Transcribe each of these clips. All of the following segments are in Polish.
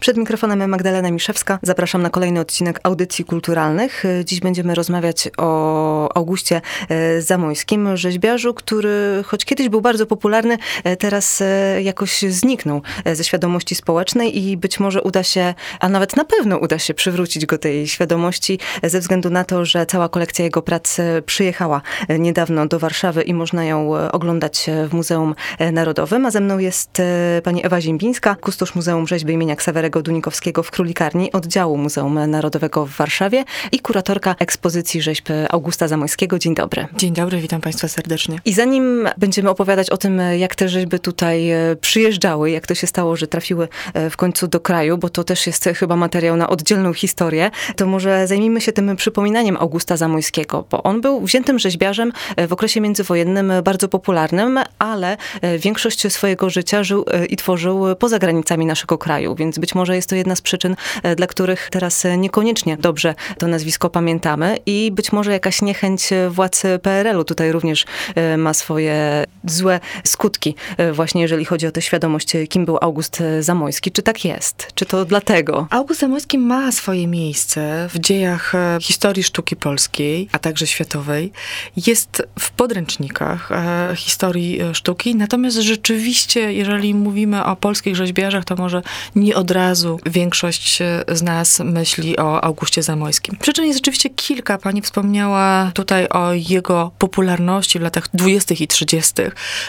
Przed mikrofonem Magdalena Miszewska. Zapraszam na kolejny odcinek audycji kulturalnych. Dziś będziemy rozmawiać o Augustie e, Zamojskim, rzeźbiarzu, który choć kiedyś był bardzo popularny, e, teraz e, jakoś zniknął ze świadomości społecznej i być może uda się, a nawet na pewno uda się przywrócić go tej świadomości ze względu na to, że cała kolekcja jego prac przyjechała niedawno do Warszawy i można ją oglądać w Muzeum Narodowym. A ze mną jest pani Ewa Ziembińska, kustosz Muzeum Rzeźby imienia Dunikowskiego w Królikarni oddziału Muzeum Narodowego w Warszawie i kuratorka ekspozycji rzeźb Augusta Zamojskiego. Dzień dobry. Dzień dobry, witam Państwa serdecznie. I zanim będziemy opowiadać o tym, jak te rzeźby tutaj e, przyjeżdżały, jak to się stało, że trafiły e, w końcu do kraju, bo to też jest chyba materiał na oddzielną historię, to może zajmijmy się tym przypominaniem Augusta Zamojskiego, bo on był wziętym rzeźbiarzem e, w okresie międzywojennym bardzo popularnym, ale większość swojego życia żył i tworzył poza granicami naszego kraju, więc być może jest to jedna z przyczyn, e, dla których teraz e, niekoniecznie dobrze to nazwisko pamiętamy i być może jakaś niechęć e, władz PRL-u tutaj również ma swoje złe skutki, właśnie jeżeli chodzi o tę świadomość, kim był August Zamojski. Czy tak jest? Czy to dlatego? August Zamojski ma swoje miejsce w dziejach historii sztuki polskiej, a także światowej. Jest w podręcznikach historii sztuki, natomiast rzeczywiście, jeżeli mówimy o polskich rzeźbiarzach, to może nie od razu razu większość z nas myśli o Augustie Zamojskim. Przyczyn jest rzeczywiście kilka. Pani wspomniała tutaj o jego popularności w latach 20. i 30.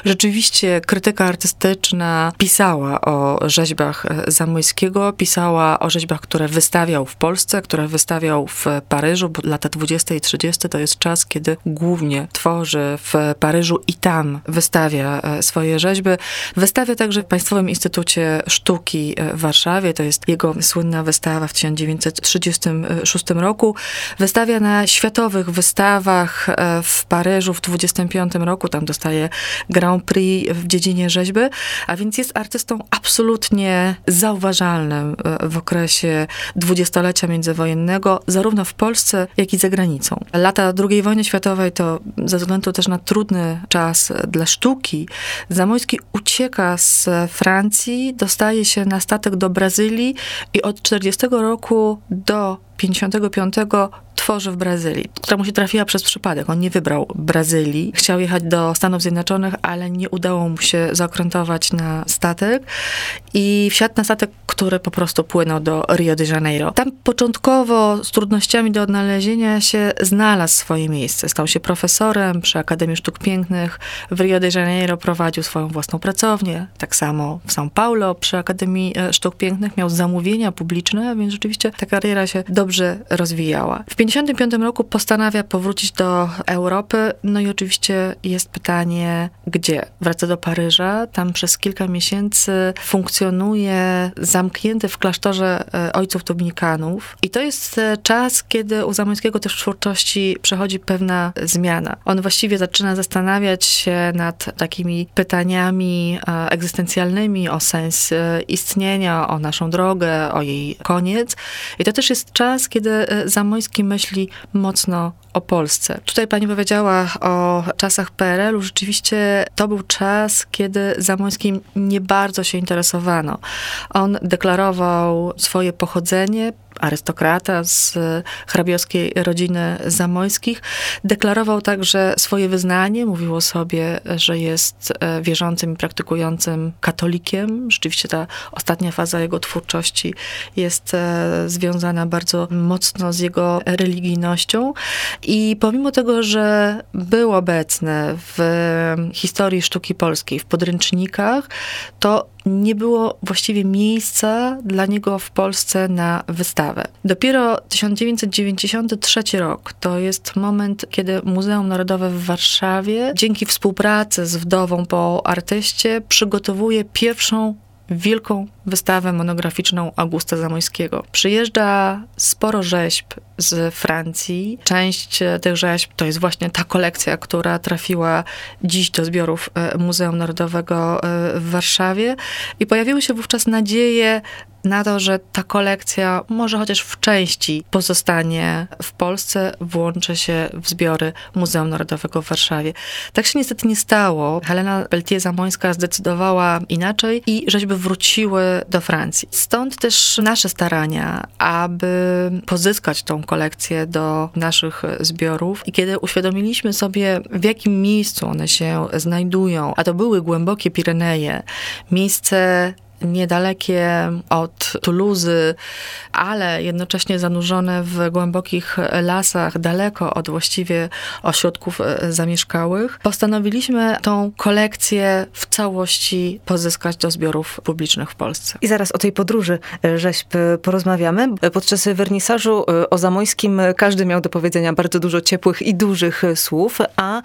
Rzeczywiście krytyka artystyczna pisała o rzeźbach Zamojskiego, pisała o rzeźbach, które wystawiał w Polsce, które wystawiał w Paryżu, bo lata 20. i 30. to jest czas, kiedy głównie tworzy w Paryżu i tam wystawia e, swoje rzeźby. Wystawia także w Państwowym Instytucie Sztuki w Warszawie to jest jego słynna wystawa w 1936 roku. Wystawia na światowych wystawach e, w Paryżu w 25 roku. Tam dostaje Grand Prix w dziedzinie rzeźby, a więc jest artystą absolutnie zauważalnym e, w okresie dwudziestolecia międzywojennego, zarówno w Polsce, jak i za granicą. Lata II wojny światowej to ze względu też na trudny czas dla sztuki, Zamojski ucieka z Francji, dostaje się na statek do Brazylii, Brazylii i od 40 roku do 55 tworzy w Brazylii, która mu się trafiła przez przypadek. On nie wybrał Brazylii. Chciał jechać do Stanów Zjednoczonych, ale nie udało mu się zaokrętować na statek i wsiadł na statek, który po prostu płynął do Rio de Janeiro. Tam początkowo z trudnościami do odnalezienia się znalazł swoje miejsce. Stał się profesorem przy Akademii Sztuk Pięknych. W Rio de Janeiro prowadził swoją własną pracownię. Tak samo w São Paulo przy Akademii e, Sztuk Pięknych miał zamówienia publiczne, więc rzeczywiście ta kariera się dobrze rozwijała. W 1955 roku postanawia powrócić do Europy, no i oczywiście jest pytanie, gdzie? Wraca do Paryża, tam przez kilka miesięcy funkcjonuje zamknięty w klasztorze e, ojców dominikanów i to jest e, czas, kiedy u Zamońskiego też w twórczości przechodzi pewna zmiana. On właściwie zaczyna zastanawiać się nad takimi pytaniami e, egzystencjalnymi o sens istnienia, o naszą drogę, o jej koniec. I to też jest czas, kiedy Zamoński myśli myśli mocno o Polsce. Tutaj pani powiedziała o czasach PRL-u. Rzeczywiście to był czas, kiedy Zamońskim nie bardzo się interesowano. On deklarował swoje pochodzenie, arystokrata z hrabiowskiej rodziny Zamojskich. Deklarował także swoje wyznanie, mówił o sobie, że jest e, wierzącym i praktykującym katolikiem. Rzeczywiście ta ostatnia faza jego twórczości jest e, związana bardzo mocno z jego religijnością. I pomimo tego, że był obecny w historii sztuki polskiej, w podręcznikach, to nie było właściwie miejsca dla niego w Polsce na wystawę. Dopiero 1993 rok to jest moment, kiedy Muzeum Narodowe w Warszawie, dzięki współpracy z wdową po artyście, przygotowuje pierwszą wielką wystawę monograficzną Augusta Zamoyskiego. Przyjeżdża sporo rzeźb z Francji. Część tych rzeźb to jest właśnie ta kolekcja, która trafiła dziś do zbiorów e, Muzeum Narodowego e, w Warszawie i pojawiły się wówczas nadzieje na to, że ta kolekcja może chociaż w części pozostanie w Polsce, włączy się w zbiory Muzeum Narodowego w Warszawie. Tak się niestety nie stało. Helena Peltier-Zamońska zdecydowała inaczej i rzeźby wróciły do Francji. Stąd też nasze starania, aby pozyskać tą kolekcję do naszych zbiorów. I kiedy uświadomiliśmy sobie, w jakim miejscu one się znajdują, a to były głębokie Pireneje, miejsce niedalekie od Tuluzy, ale jednocześnie zanurzone w głębokich lasach, daleko od właściwie ośrodków e, zamieszkałych, postanowiliśmy tą kolekcję w całości pozyskać do zbiorów publicznych w Polsce. I zaraz o tej podróży e, rzeźb e, porozmawiamy. Podczas wernisażu o Zamojskim każdy miał do powiedzenia bardzo dużo ciepłych i dużych słów, a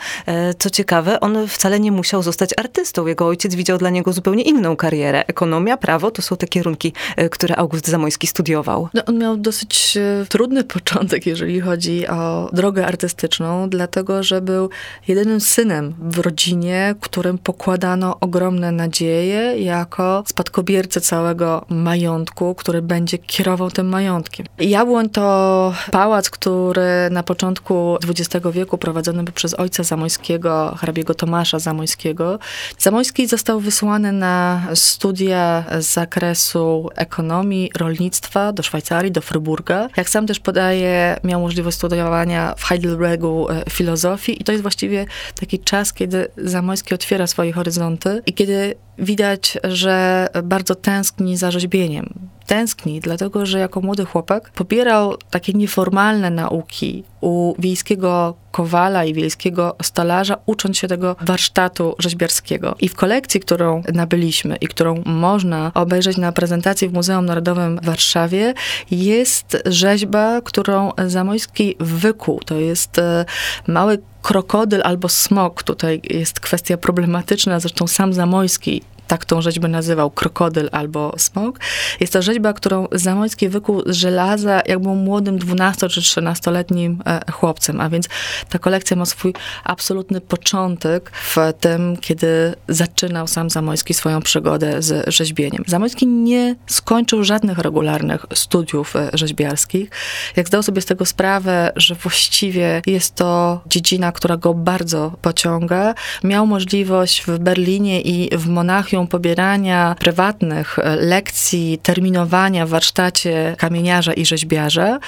co ciekawe, on wcale nie musiał zostać artystą. Jego ojciec widział dla niego zupełnie inną karierę, ekonomię ekonomia, prawo to są te kierunki, e, które August Zamojski studiował. No, on miał dosyć e, trudny początek, jeżeli chodzi o drogę artystyczną, dlatego że był jedynym synem w rodzinie, którym pokładano ogromne nadzieje jako spadkobiercę całego majątku, który będzie kierował tym majątkiem. Jabłoń to pałac, który na początku XX wieku prowadzony był przez ojca Zamojskiego, hrabiego Tomasza Zamojskiego. Zamojski został wysłany na studia z zakresu ekonomii, rolnictwa do Szwajcarii, do Fryburga. Jak sam też podaje, miał możliwość studiowania w Heidelbergu e, filozofii i to jest właściwie taki czas, kiedy Zamojski otwiera swoje horyzonty i kiedy widać, że bardzo tęskni za rzeźbieniem. Tęskni, dlatego że jako młody chłopak pobierał takie nieformalne nauki u wiejskiego kowala i wiejskiego stolarza, ucząc się tego warsztatu rzeźbiarskiego. I w kolekcji, którą nabyliśmy i którą można obejrzeć na prezentacji w Muzeum Narodowym w Warszawie, jest rzeźba, którą Zamojski wykuł. To jest e, mały krokodyl albo smok. Tutaj jest kwestia problematyczna, zresztą sam Zamojski tak tą rzeźbę nazywał, krokodyl albo smok. Jest to rzeźba, którą Zamojski wykuł z żelaza, jak był młodym 12 czy 13-letnim e, chłopcem, a więc ta kolekcja ma swój absolutny początek w tym, kiedy zaczynał sam Zamojski swoją przygodę z rzeźbieniem. Zamojski nie skończył żadnych regularnych studiów e, rzeźbiarskich. Jak zdał sobie z tego sprawę, że właściwie jest to dziedzina, która go bardzo pociąga, miał możliwość w Berlinie i w Monachium pobierania prywatnych e, lekcji, terminowania w warsztacie kamieniarza i rzeźbiarza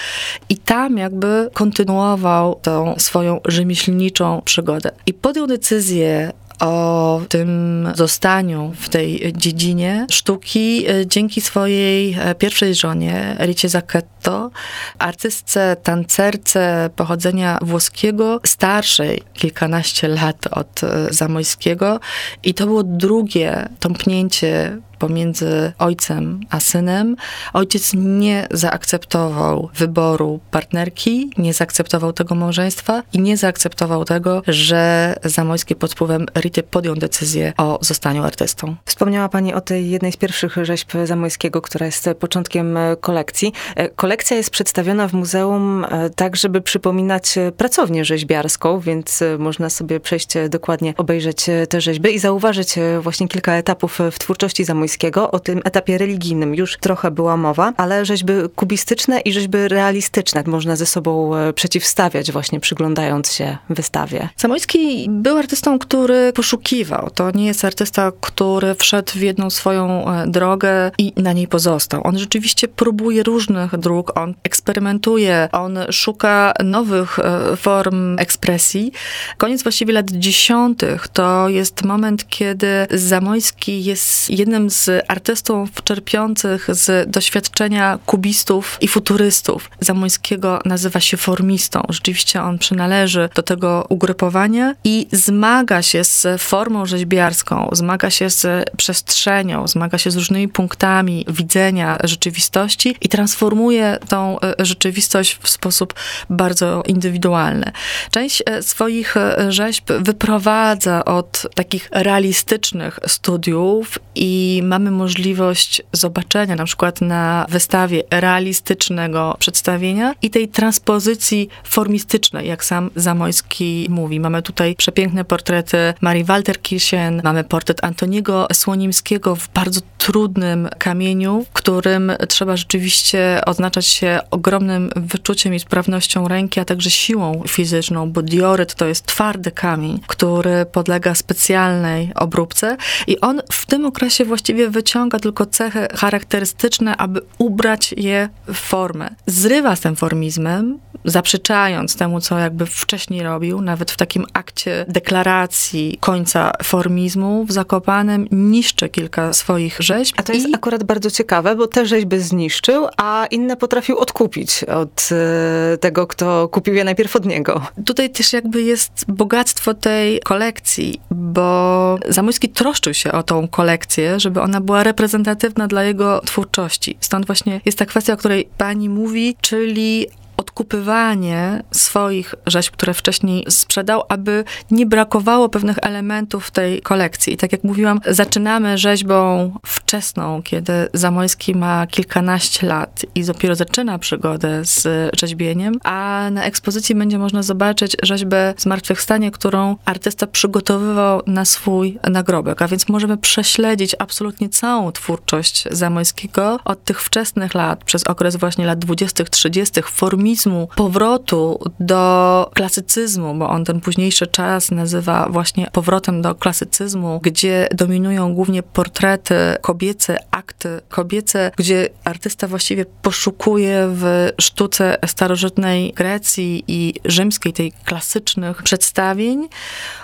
i tam jakby kontynuował tą swoją rzemieślniczą przygodę. I podjął decyzję o tym zostaniu w tej dziedzinie sztuki e, dzięki swojej e, pierwszej żonie, Ricie Zacchetto, artystce, tancerce pochodzenia włoskiego, starszej kilkanaście lat od Zamojskiego. I to było drugie tąpnięcie pomiędzy ojcem a synem. Ojciec nie zaakceptował wyboru partnerki, nie zaakceptował tego małżeństwa i nie zaakceptował tego, że Zamojski pod wpływem Rity podjął decyzję o zostaniu artystą. Wspomniała Pani o tej jednej z pierwszych rzeźb Zamojskiego, która jest początkiem kolekcji. Kolekcja jest przedstawiona w muzeum e, tak, żeby przypominać pracownię rzeźbiarską, więc można sobie przejść dokładnie, obejrzeć te rzeźby i zauważyć właśnie kilka etapów w twórczości Zamojskiego o tym etapie religijnym już trochę była mowa, ale rzeźby kubistyczne i rzeźby realistyczne można ze sobą e, przeciwstawiać właśnie przyglądając się wystawie. Samojski był artystą, który poszukiwał. To nie jest artysta, który wszedł w jedną swoją e, drogę i na niej pozostał. On rzeczywiście próbuje różnych dróg, on eksperymentuje, on szuka nowych e, form ekspresji. Koniec właściwie lat dziesiątych to jest moment, kiedy Zamojski jest jednym z artystów czerpiących z doświadczenia kubistów i futurystów. Zamońskiego nazywa się formistą. Rzeczywiście on przynależy do tego ugrupowania i zmaga się z formą rzeźbiarską, zmaga się z przestrzenią, zmaga się z różnymi punktami widzenia rzeczywistości i transformuje tą e, rzeczywistość w sposób bardzo indywidualny. Część e, swoich e, rzeźb wyprowadza od takich realistycznych studiów i mamy możliwość zobaczenia na przykład na wystawie realistycznego przedstawienia i tej transpozycji formistycznej, jak sam Zamojski mówi. Mamy tutaj przepiękne portrety Marii Walter-Kirchen, mamy portret Antoniego Słonimskiego w bardzo trudnym kamieniu, którym trzeba rzeczywiście oznaczać się ogromnym wyczuciem i sprawnością ręki, a także siłą fizyczną, bo dioryt to jest twardy kamień, który podlega specjalnej obróbce i on w tym okresie właściwie wyciąga tylko cechy charakterystyczne, aby ubrać je w formę. Zrywa z tym formizmem, zaprzeczając temu, co jakby wcześniej robił, nawet w takim akcie deklaracji końca formizmu w Zakopanem niszczy kilka swoich rzeźb. A to jest i... akurat bardzo ciekawe, bo te rzeźby zniszczył, a inne potrafił odkupić od e, tego, kto kupił je najpierw od niego. Tutaj też jakby jest bogactwo tej kolekcji, bo Zamojski troszczył się o tą kolekcję, żeby ona była reprezentatywna dla jego twórczości. Stąd właśnie jest ta kwestia, o której pani mówi, czyli odkupywanie swoich rzeźb, które wcześniej sprzedał, aby nie brakowało pewnych elementów tej kolekcji. I tak jak mówiłam, zaczynamy rzeźbą wczesną, kiedy Zamojski ma kilkanaście lat i dopiero zaczyna przygodę z rzeźbieniem, a na ekspozycji będzie można zobaczyć rzeźbę Zmartwychwstanie, którą artysta przygotowywał na swój nagrobek, a więc możemy prześledzić absolutnie całą twórczość Zamojskiego od tych wczesnych lat, przez okres właśnie lat 20., 30., formizmu, powrotu do klasycyzmu, bo on ten późniejszy czas nazywa właśnie powrotem do klasycyzmu, gdzie dominują głównie portrety kobiece, akty kobiece, gdzie artysta właściwie poszukuje w sztuce starożytnej Grecji i rzymskiej, tej klasycznych przedstawień.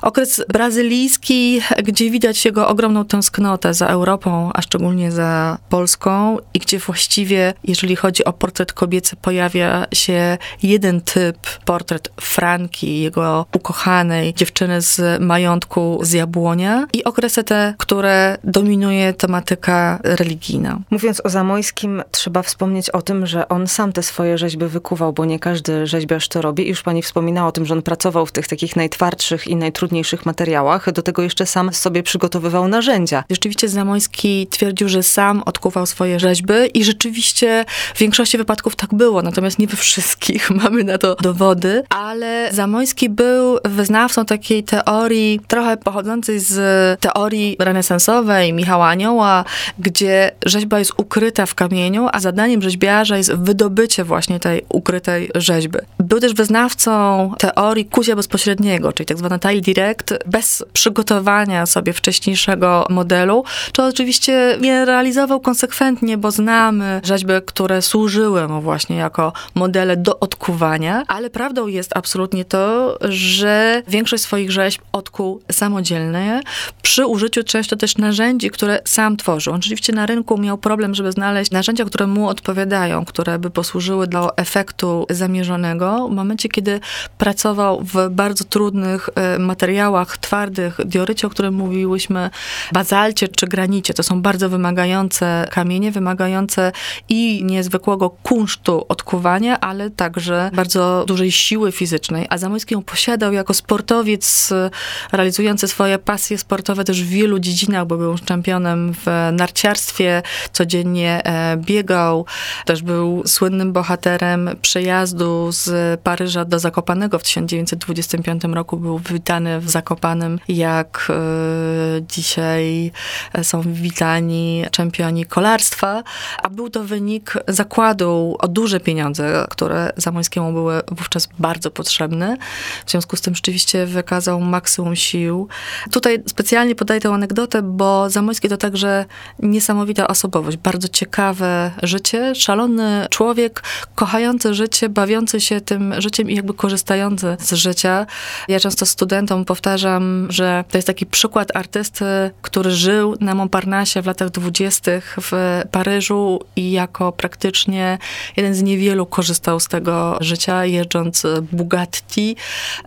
Okres brazylijski, gdzie widać jego ogromną tęsknotę za Europą, a szczególnie za Polską i gdzie właściwie, jeżeli chodzi o portret kobiecy, pojawia się jeden typ, portret Franki, jego ukochanej dziewczyny z majątku z Jabłonia i okresy te, które dominuje tematyka religijna. Mówiąc o Zamojskim, trzeba wspomnieć o tym, że on sam te swoje rzeźby wykuwał, bo nie każdy rzeźbiarz to robi. Już pani wspominała o tym, że on pracował w tych takich najtwardszych i najtrudniejszych materiałach. Do tego jeszcze sam sobie przygotowywał narzędzia. Rzeczywiście Zamojski twierdził, że sam odkuwał swoje rzeźby i rzeczywiście w większości wypadków tak było, natomiast nie we wszystkich mamy na to dowody, ale Zamojski był wyznawcą takiej teorii, trochę pochodzącej z teorii renesansowej Michała Anioła, gdzie rzeźba jest ukryta w kamieniu, a zadaniem rzeźbiarza jest wydobycie właśnie tej ukrytej rzeźby. Był też wyznawcą teorii kuzia bezpośredniego, czyli tak zwana tile direct, bez przygotowania sobie wcześniejszego modelu, co oczywiście nie realizował konsekwentnie, bo znamy rzeźby, które służyły mu właśnie jako modele do do odkuwania, ale prawdą jest absolutnie to, że większość swoich rzeźb odkuł samodzielnie, przy użyciu często też narzędzi, które sam tworzył. On oczywiście na rynku miał problem, żeby znaleźć narzędzia, które mu odpowiadają, które by posłużyły do efektu zamierzonego. W momencie, kiedy pracował w bardzo trudnych e, materiałach twardych, diorycie, o którym mówiłyśmy, bazalcie czy granicie, to są bardzo wymagające kamienie, wymagające i niezwykłego kunsztu odkuwania, ale także bardzo dużej siły fizycznej, a Zamojski ją posiadał jako sportowiec e, realizujący swoje pasje sportowe też w wielu dziedzinach, bo był czempionem w narciarstwie, codziennie e, biegał, też był słynnym bohaterem przejazdu z Paryża do Zakopanego w 1925 roku. Był witany w Zakopanem, jak e, dzisiaj są witani czempioni kolarstwa, a był to wynik zakładu o duże pieniądze, które Zamońskiemu były wówczas bardzo potrzebne. W związku z tym rzeczywiście wykazał maksimum sił. Tutaj specjalnie podaję tę anegdotę, bo Zamoński to także niesamowita osobowość, bardzo ciekawe życie, szalony człowiek, kochający życie, bawiący się tym życiem i jakby korzystający z życia. Ja często studentom powtarzam, że to jest taki przykład artysty, który żył na Montparnasse w latach dwudziestych w Paryżu i jako praktycznie jeden z niewielu korzystał z tego życia, jeżdżąc Bugatti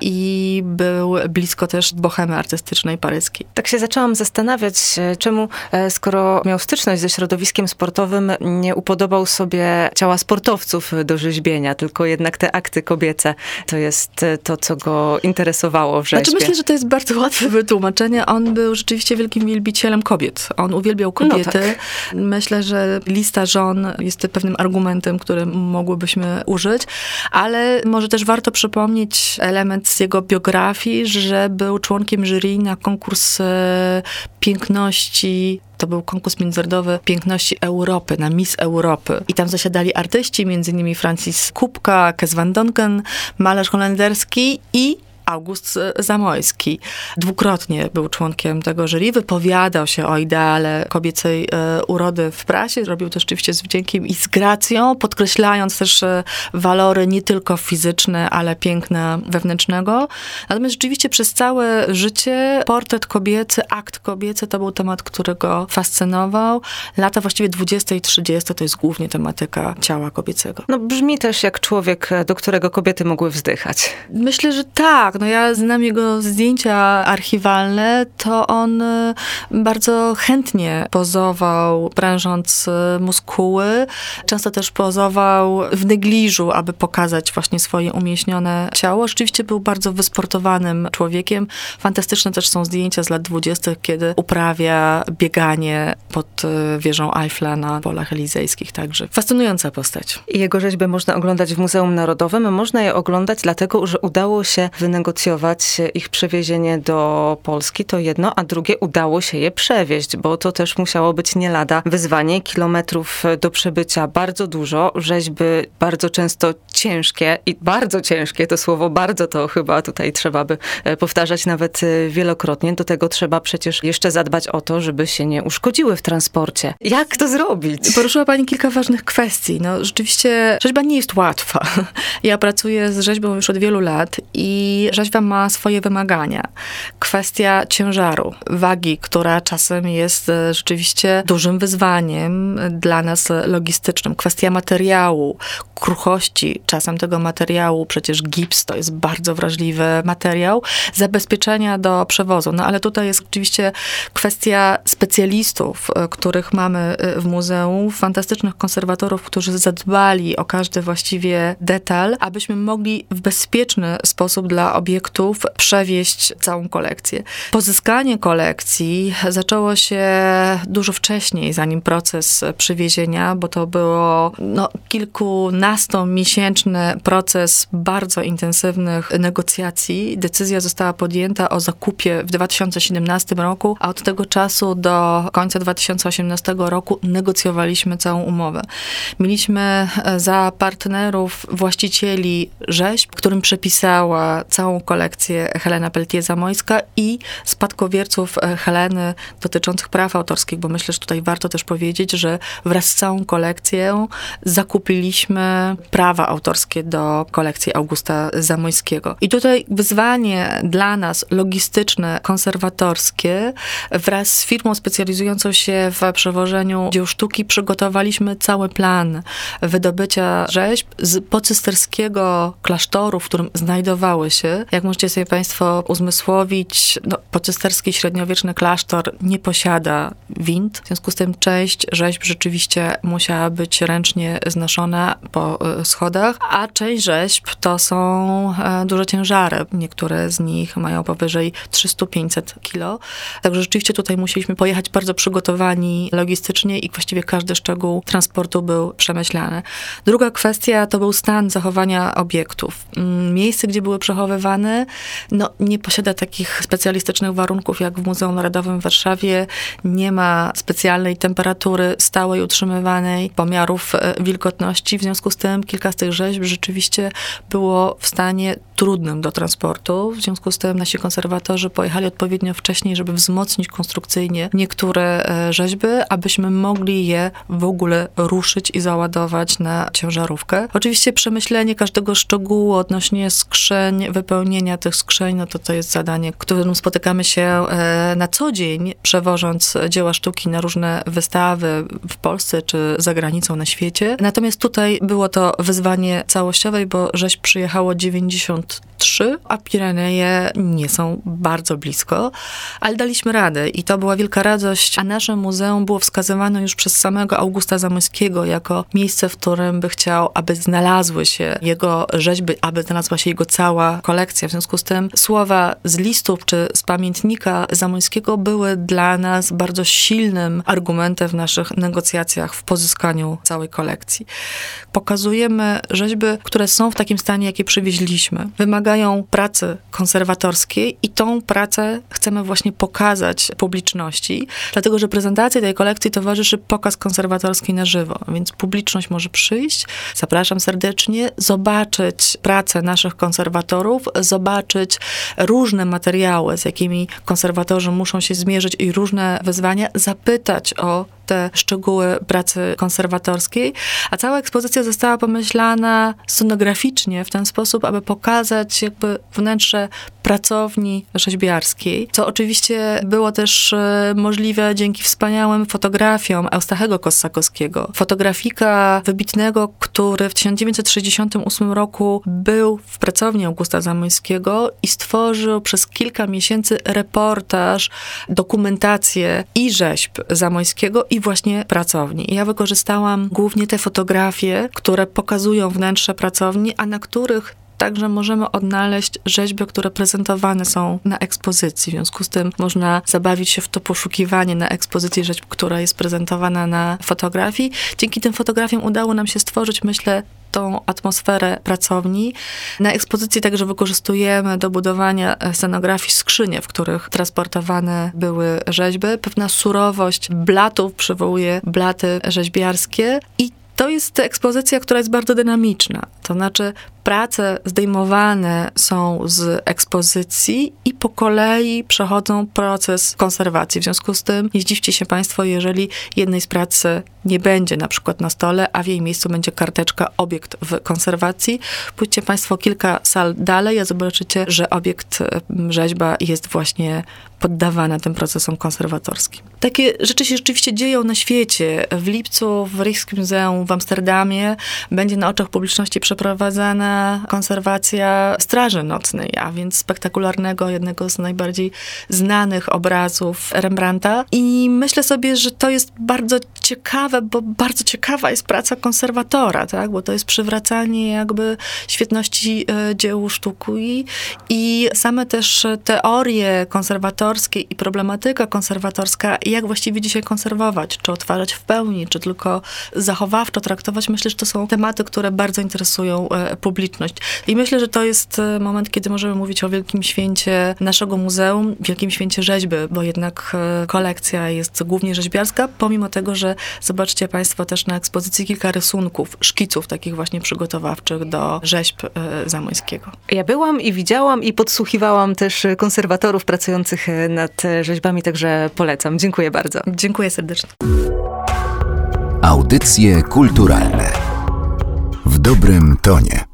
i był blisko też bohemy artystycznej paryskiej. Tak się zaczęłam zastanawiać, e, czemu, e, skoro miał styczność ze środowiskiem sportowym, nie upodobał sobie ciała sportowców do rzeźbienia, tylko jednak te akty kobiece. To jest e, to, co go interesowało w rzeźbie. Znaczy myślę, że to jest bardzo łatwe wytłumaczenie. On był rzeczywiście wielkim wielbicielem kobiet. On uwielbiał kobiety. No tak. Myślę, że lista żon jest pewnym argumentem, który mogłybyśmy użyć, ale może też warto przypomnieć element z jego biografii, że był członkiem jury na konkurs e, piękności to był konkurs międzynarodowy piękności Europy, na Miss Europy. I tam zasiadali artyści, innymi Francis Kupka, Kes van Donken, malarz holenderski i August Zamojski. Dwukrotnie był członkiem tego jury, wypowiadał się o ideale kobiecej e, urody w prasie. Robił to rzeczywiście z wdziękiem i z gracją, podkreślając też e, walory nie tylko fizyczne, ale piękna wewnętrznego. Natomiast rzeczywiście przez całe życie portret kobiecy, akt kobiecy to był temat, który go fascynował. Lata właściwie 20 i 30 to jest głównie tematyka ciała kobiecego. No brzmi też jak człowiek, do którego kobiety mogły wzdychać. Myślę, że tak tak, no ja znam jego zdjęcia archiwalne, to on y, bardzo chętnie pozował, prężąc y, muskuły. Często też pozował w negliżu, aby pokazać właśnie swoje umieśnione ciało. Rzeczywiście był bardzo wysportowanym człowiekiem. Fantastyczne też są zdjęcia z lat dwudziestych, kiedy uprawia bieganie pod y, wieżą Eiffla na polach elizejskich. Także fascynująca postać. Jego rzeźby można oglądać w Muzeum Narodowym. Można je oglądać dlatego, że udało się wynegocjować wynegocjować ich przewiezienie do Polski, to jedno, a drugie udało się je przewieźć, bo to też musiało być nie lada wyzwanie. Kilometrów do przebycia bardzo dużo, rzeźby bardzo często ciężkie i bardzo ciężkie, to słowo bardzo to chyba tutaj trzeba by e, powtarzać nawet e, wielokrotnie. Do tego trzeba przecież jeszcze zadbać o to, żeby się nie uszkodziły w transporcie. Jak to zrobić? Poruszyła Pani kilka ważnych kwestii. No rzeczywiście rzeźba nie jest łatwa. Ja pracuję z rzeźbą już od wielu lat i rzeźba ma swoje wymagania. Kwestia ciężaru, wagi, która czasem jest e, rzeczywiście dużym wyzwaniem dla nas logistycznym. Kwestia materiału, kruchości czasem tego materiału, przecież gips to jest bardzo wrażliwy materiał, zabezpieczenia do przewozu. No ale tutaj jest oczywiście kwestia specjalistów, e, których mamy e, w muzeum, fantastycznych konserwatorów, którzy zadbali o każdy właściwie detal, abyśmy mogli w bezpieczny sposób dla obiektów przewieźć całą kolekcję. Pozyskanie kolekcji zaczęło się dużo wcześniej, zanim proces przywiezienia, bo to było no, kilkunastomiesięczny proces bardzo intensywnych negocjacji. Decyzja została podjęta o zakupie w 2017 roku, a od tego czasu do końca 2018 roku negocjowaliśmy całą umowę. Mieliśmy za partnerów właścicieli rzeźb, którym przepisała całą kolekcję Helena Peltier-Zamojska i spadkowierców e, Heleny dotyczących praw autorskich, bo myślę, że tutaj warto też powiedzieć, że wraz z całą kolekcją zakupiliśmy prawa autorskie do kolekcji Augusta Zamojskiego. I tutaj wyzwanie dla nas logistyczne, konserwatorskie, wraz z firmą specjalizującą się w przewożeniu dzieł sztuki przygotowaliśmy cały plan wydobycia rzeźb z pocysterskiego klasztoru, w którym znajdowały się jak możecie sobie Państwo uzmysłowić, no, poczysterski średniowieczny klasztor nie posiada wind, w związku z tym część rzeźb rzeczywiście musiała być ręcznie znoszona po e, schodach, a część rzeźb to są e, duże ciężary. Niektóre z nich mają powyżej 300-500 kilo. Także rzeczywiście tutaj musieliśmy pojechać bardzo przygotowani logistycznie i właściwie każdy szczegół transportu był przemyślany. Druga kwestia to był stan zachowania obiektów. Mm, miejsce, gdzie były przechowywane no, nie posiada takich specjalistycznych warunków jak w Muzeum Narodowym w Warszawie. Nie ma specjalnej temperatury stałej utrzymywanej, pomiarów e, wilgotności. W związku z tym kilka z tych rzeźb rzeczywiście było w stanie trudnym do transportu. W związku z tym nasi konserwatorzy pojechali odpowiednio wcześniej, żeby wzmocnić konstrukcyjnie niektóre e, rzeźby, abyśmy mogli je w ogóle ruszyć i załadować na ciężarówkę. Oczywiście przemyślenie każdego szczegółu odnośnie skrzyń, wypełnienia wypełnienia tych skrzyń, no to to jest zadanie, którym spotykamy się e, na co dzień, przewożąc dzieła sztuki na różne wystawy w Polsce czy za granicą na świecie. Natomiast tutaj było to wyzwanie całościowe, bo rzeź przyjechało 93, a Pireneje nie są bardzo blisko, ale daliśmy radę i to była wielka radość, a nasze muzeum było wskazywane już przez samego Augusta Zamojskiego jako miejsce, w którym by chciał, aby znalazły się jego rzeźby, aby znalazła się jego cała kolekcja. W związku z tym słowa z listów czy z pamiętnika Zamońskiego były dla nas bardzo silnym argumentem w naszych negocjacjach w pozyskaniu całej kolekcji. Pokazujemy rzeźby, które są w takim stanie, jakie przywieźliśmy. Wymagają pracy konserwatorskiej i tą pracę chcemy właśnie pokazać publiczności, dlatego że prezentacji tej kolekcji towarzyszy pokaz konserwatorski na żywo, więc publiczność może przyjść. Zapraszam serdecznie, zobaczyć pracę naszych konserwatorów, zobaczyć różne materiały, z jakimi konserwatorzy muszą się zmierzyć i różne wyzwania, zapytać o te szczegóły pracy konserwatorskiej, a cała ekspozycja została pomyślana scenograficznie w ten sposób, aby pokazać jakby wnętrze pracowni rzeźbiarskiej, co oczywiście było też e, możliwe dzięki wspaniałym fotografiom Eustachego Kossakowskiego. Fotografika wybitnego, który w 1968 roku był w pracowni Augusta Zamońskiego i stworzył przez kilka miesięcy reportaż, dokumentację i rzeźb Zamońskiego i właśnie pracowni. I ja wykorzystałam głównie te fotografie, które pokazują wnętrze pracowni, a na których Także możemy odnaleźć rzeźby, które prezentowane są na ekspozycji. W związku z tym można zabawić się w to poszukiwanie na ekspozycji rzeźb, która jest prezentowana na fotografii. Dzięki tym fotografiom udało nam się stworzyć, myślę, tą atmosferę pracowni. Na ekspozycji także wykorzystujemy do budowania scenografii skrzynie, w których transportowane były rzeźby. Pewna surowość blatów przywołuje blaty rzeźbiarskie i to jest ekspozycja, która jest bardzo dynamiczna. To znaczy, prace zdejmowane są z ekspozycji i po kolei przechodzą proces konserwacji. W związku z tym nie zdziwcie się Państwo, jeżeli jednej z prac nie będzie na przykład na stole, a w jej miejscu będzie karteczka obiekt w konserwacji. Pójdźcie Państwo kilka sal dalej, a zobaczycie, że obiekt rzeźba jest właśnie poddawana tym procesom konserwatorskim. Takie rzeczy się rzeczywiście dzieją na świecie. W lipcu w Rijksmuseum w Amsterdamie będzie na oczach publiczności przeprowadzana konserwacja Straży Nocnej, a więc spektakularnego, jednego z najbardziej znanych obrazów Rembrandta. I myślę sobie, że to jest bardzo ciekawe, bo bardzo ciekawa jest praca konserwatora, tak? bo to jest przywracanie jakby świetności e, dziełu sztuki i same też teorie konserwatorskie i problematyka konserwatorska, jak właściwie dzisiaj konserwować, czy otwarzać w pełni, czy tylko zachowawczo traktować, myślę, że to są tematy, które bardzo interesują e, publiczność. I myślę, że to jest e, moment, kiedy możemy mówić o wielkim święcie naszego muzeum, wielkim święcie rzeźby, bo jednak kolekcja jest głównie rzeźbiarska, pomimo tego, że zobaczcie Państwo też na ekspozycji kilka rysunków, szkiców takich właśnie przygotowawczych do rzeźb e, Zamońskiego. Ja byłam i widziałam i podsłuchiwałam też konserwatorów pracujących e, nad rzeźbami, także polecam. Dziękuję bardzo. Dziękuję serdecznie. Audycje kulturalne w dobrym tonie.